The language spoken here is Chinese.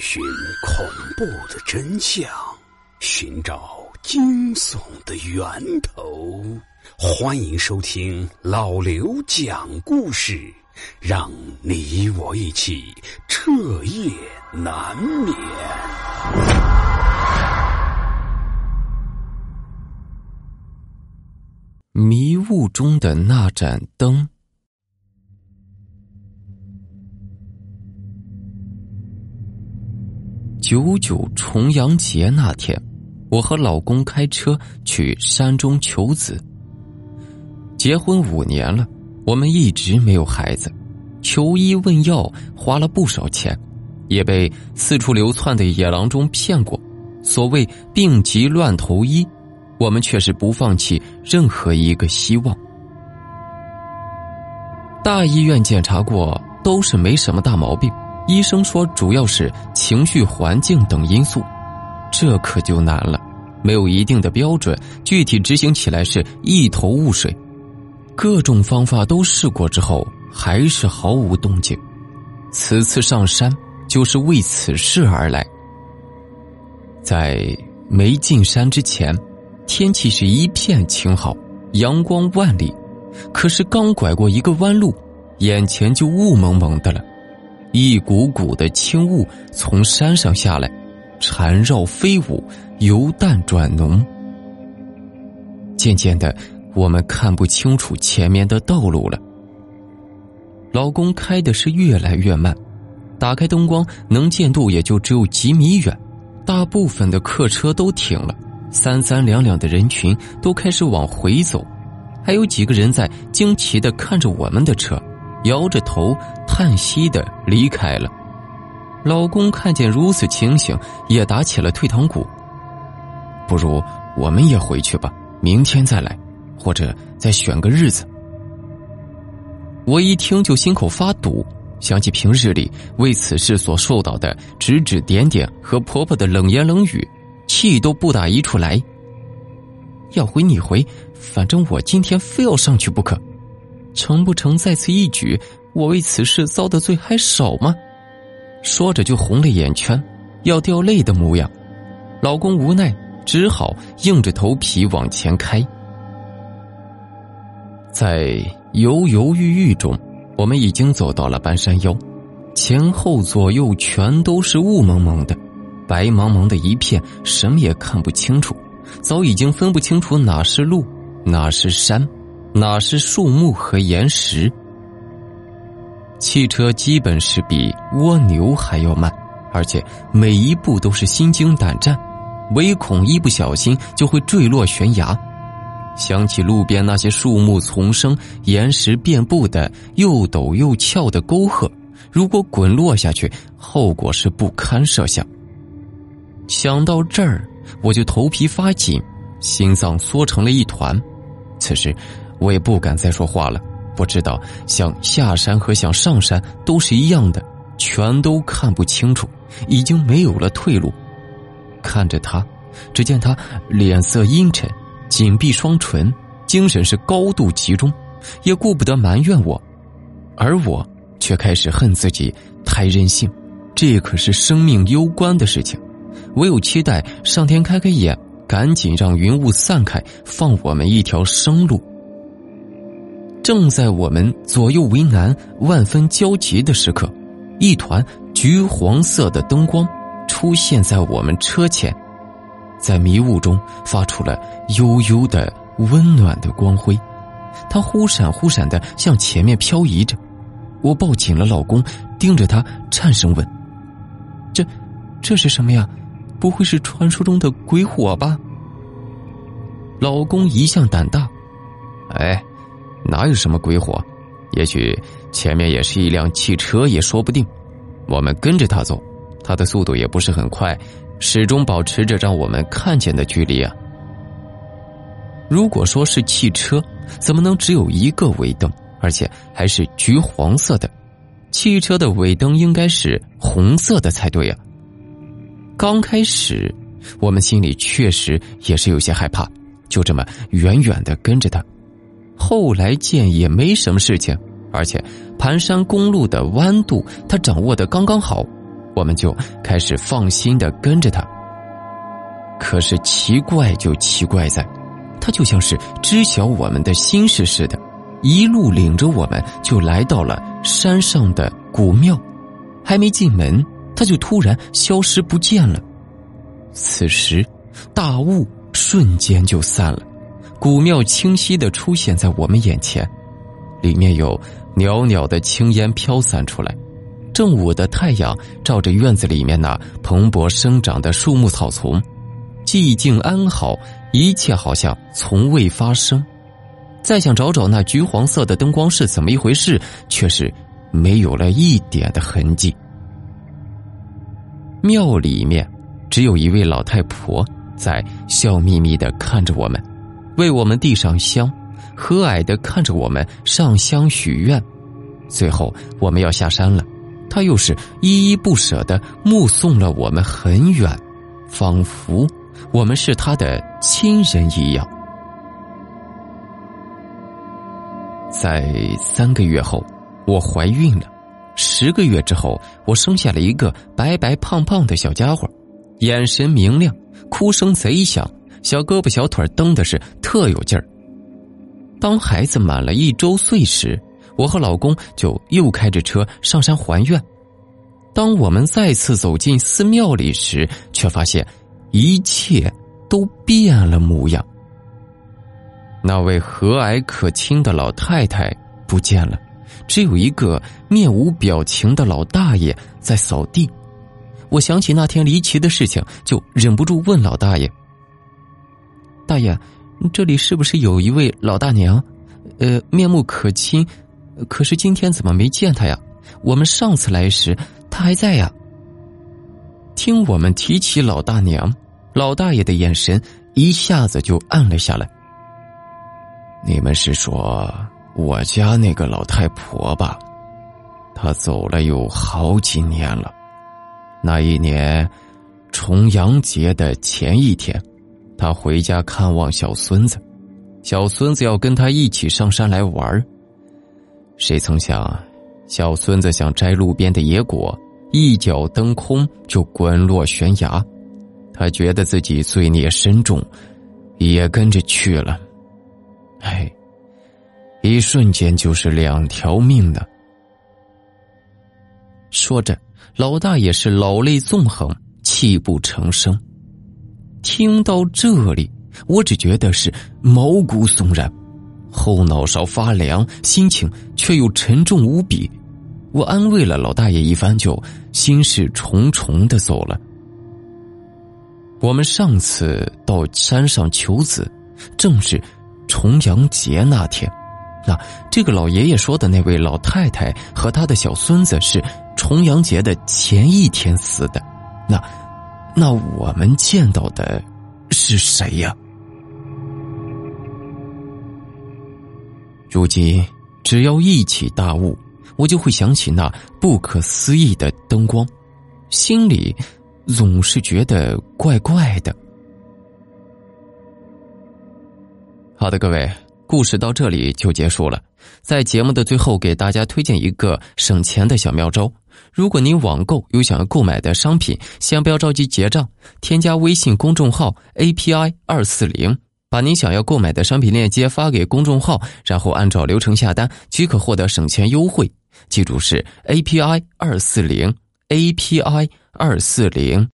寻恐怖的真相，寻找惊悚的源头。欢迎收听老刘讲故事，让你我一起彻夜难眠。迷雾中的那盏灯。九九重阳节那天，我和老公开车去山中求子。结婚五年了，我们一直没有孩子，求医问药花了不少钱，也被四处流窜的野郎中骗过。所谓病急乱投医，我们却是不放弃任何一个希望。大医院检查过，都是没什么大毛病。医生说，主要是情绪、环境等因素，这可就难了。没有一定的标准，具体执行起来是一头雾水。各种方法都试过之后，还是毫无动静。此次上山就是为此事而来。在没进山之前，天气是一片晴好，阳光万里。可是刚拐过一个弯路，眼前就雾蒙蒙的了。一股股的轻雾从山上下来，缠绕飞舞，由淡转浓。渐渐的，我们看不清楚前面的道路了。老公开的是越来越慢，打开灯光，能见度也就只有几米远。大部分的客车都停了，三三两两的人群都开始往回走，还有几个人在惊奇的看着我们的车。摇着头叹息的离开了。老公看见如此情形，也打起了退堂鼓。不如我们也回去吧，明天再来，或者再选个日子。我一听就心口发堵，想起平日里为此事所受到的指指点点和婆婆的冷言冷语，气都不打一处来。要回你回，反正我今天非要上去不可。成不成？再次一举，我为此事遭的罪还少吗？说着就红了眼圈，要掉泪的模样。老公无奈，只好硬着头皮往前开。在犹犹豫豫中，我们已经走到了半山腰，前后左右全都是雾蒙蒙的，白茫茫的一片，什么也看不清楚，早已经分不清楚哪是路，哪是山。哪是树木和岩石？汽车基本是比蜗牛还要慢，而且每一步都是心惊胆战，唯恐一不小心就会坠落悬崖。想起路边那些树木丛生、岩石遍布的又陡又峭的沟壑，如果滚落下去，后果是不堪设想。想到这儿，我就头皮发紧，心脏缩成了一团。此时。我也不敢再说话了。不知道，想下山和想上山都是一样的，全都看不清楚，已经没有了退路。看着他，只见他脸色阴沉，紧闭双唇，精神是高度集中，也顾不得埋怨我，而我却开始恨自己太任性。这可是生命攸关的事情，唯有期待上天开开眼，赶紧让云雾散开，放我们一条生路。正在我们左右为难、万分焦急的时刻，一团橘黄色的灯光出现在我们车前，在迷雾中发出了悠悠的温暖的光辉，它忽闪忽闪的向前面漂移着。我抱紧了老公，盯着他，颤声问：“这，这是什么呀？不会是传说中的鬼火吧？”老公一向胆大，哎。哪有什么鬼火？也许前面也是一辆汽车，也说不定。我们跟着他走，他的速度也不是很快，始终保持着让我们看见的距离啊。如果说是汽车，怎么能只有一个尾灯，而且还是橘黄色的？汽车的尾灯应该是红色的才对呀。刚开始，我们心里确实也是有些害怕，就这么远远的跟着他。后来见也没什么事情，而且盘山公路的弯度他掌握的刚刚好，我们就开始放心的跟着他。可是奇怪就奇怪在，他就像是知晓我们的心事似的，一路领着我们就来到了山上的古庙，还没进门，他就突然消失不见了。此时，大雾瞬间就散了，古庙清晰的出现在我们眼前，里面有袅袅的青烟飘散出来。正午的太阳照着院子里面那蓬勃生长的树木草丛，寂静安好，一切好像从未发生。再想找找那橘黄色的灯光是怎么一回事，却是没有了一点的痕迹。庙里面只有一位老太婆在笑眯眯的看着我们，为我们递上香，和蔼的看着我们上香许愿。最后我们要下山了。他又是依依不舍的目送了我们很远，仿佛我们是他的亲人一样。在三个月后，我怀孕了；十个月之后，我生下了一个白白胖胖的小家伙，眼神明亮，哭声贼响，小胳膊小腿蹬的是特有劲儿。当孩子满了一周岁时，我和老公就又开着车上山还愿。当我们再次走进寺庙里时，却发现一切都变了模样。那位和蔼可亲的老太太不见了，只有一个面无表情的老大爷在扫地。我想起那天离奇的事情，就忍不住问老大爷：“大爷，这里是不是有一位老大娘？呃，面目可亲。”可是今天怎么没见她呀？我们上次来时她还在呀。听我们提起老大娘，老大爷的眼神一下子就暗了下来。你们是说我家那个老太婆吧？她走了有好几年了。那一年重阳节的前一天，他回家看望小孙子，小孙子要跟他一起上山来玩。谁曾想，小孙子想摘路边的野果，一脚蹬空就滚落悬崖。他觉得自己罪孽深重，也跟着去了。哎，一瞬间就是两条命呢。说着，老大也是老泪纵横，泣不成声。听到这里，我只觉得是毛骨悚然。后脑勺发凉，心情却又沉重无比。我安慰了老大爷一番，就心事重重的走了。我们上次到山上求子，正是重阳节那天。那这个老爷爷说的那位老太太和他的小孙子是重阳节的前一天死的。那，那我们见到的是谁呀？如今，只要一起大雾，我就会想起那不可思议的灯光，心里总是觉得怪怪的。好的，各位，故事到这里就结束了。在节目的最后，给大家推荐一个省钱的小妙招：如果您网购有想要购买的商品，先不要着急结账，添加微信公众号 API 二四零。把您想要购买的商品链接发给公众号，然后按照流程下单，即可获得省钱优惠。记住是 API 二四零，API 二四零。